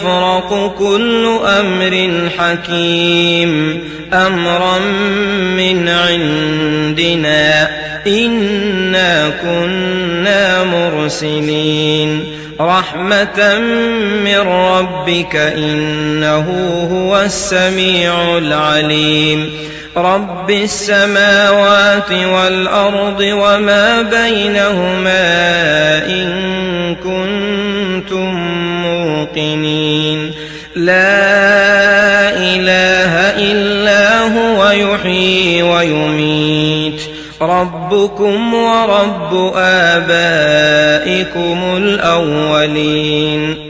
يفرق كل أمر حكيم. أمرا من عندنا. إنا كنا مرسلين. رحمة من ربك إنه هو السميع العليم. رب السماوات والأرض وما بينهما إن كنتم موقنين لا إله إلا هو يحيي ويميت. ربكم ورب آبائكم الأولين.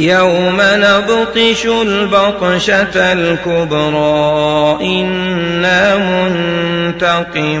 يوم نبطش البطشة الكبرى إنا منتقمون.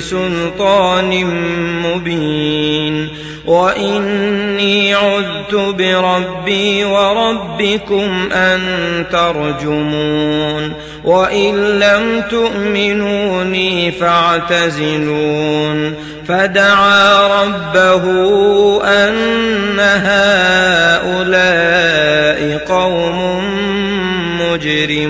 بسلطان مبين. وإني عذت بربي وربكم أن ترجمون. وإن لم تؤمنوني فاعتزلون. فدعا ربه أن هؤلاء قوم مجرمون.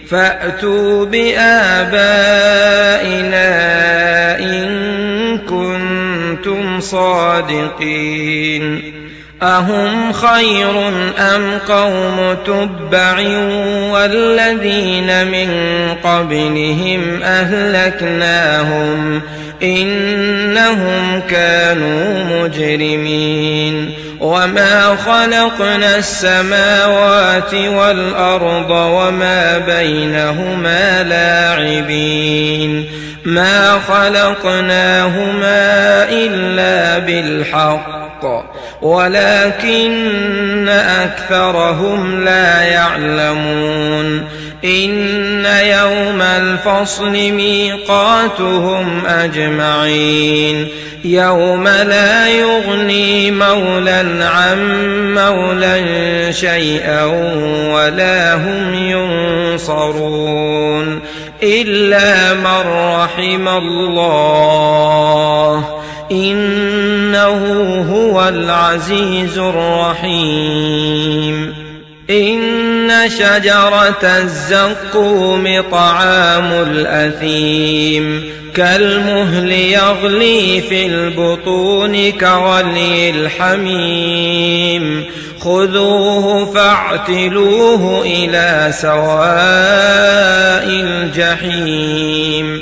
فأتوا بآبائنا إن كنتم صادقين. أهم خير أم قوم تبع والذين من قبلهم أهلكناهم إنهم كانوا مجرمين وما خلقنا السماوات والأرض وما بينهما لاعبين ما خلقناهما إلا بالحق ولكن أكثرهم لا يعلمون. إن يوم الفصل ميقاتهم أجمعين. يوم لا يغني مولى عن مولى شيئا ولا هم ينصرون إلا من رحم الله. إنه هو العزيز الرحيم. إن شجرة الزقوم طعام الأثيم. كالمهل يغلي في البطون كغلي الحميم. خذوه فاعتلوه إلى سواء الجحيم.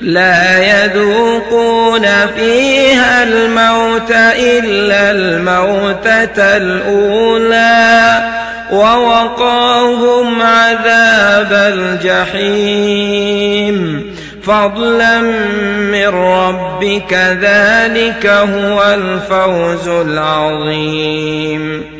لا يذوقون فيها الموت إلا الموتة الأولى ووقاهم عذاب الجحيم. فضلا من ربك ذلك هو الفوز العظيم.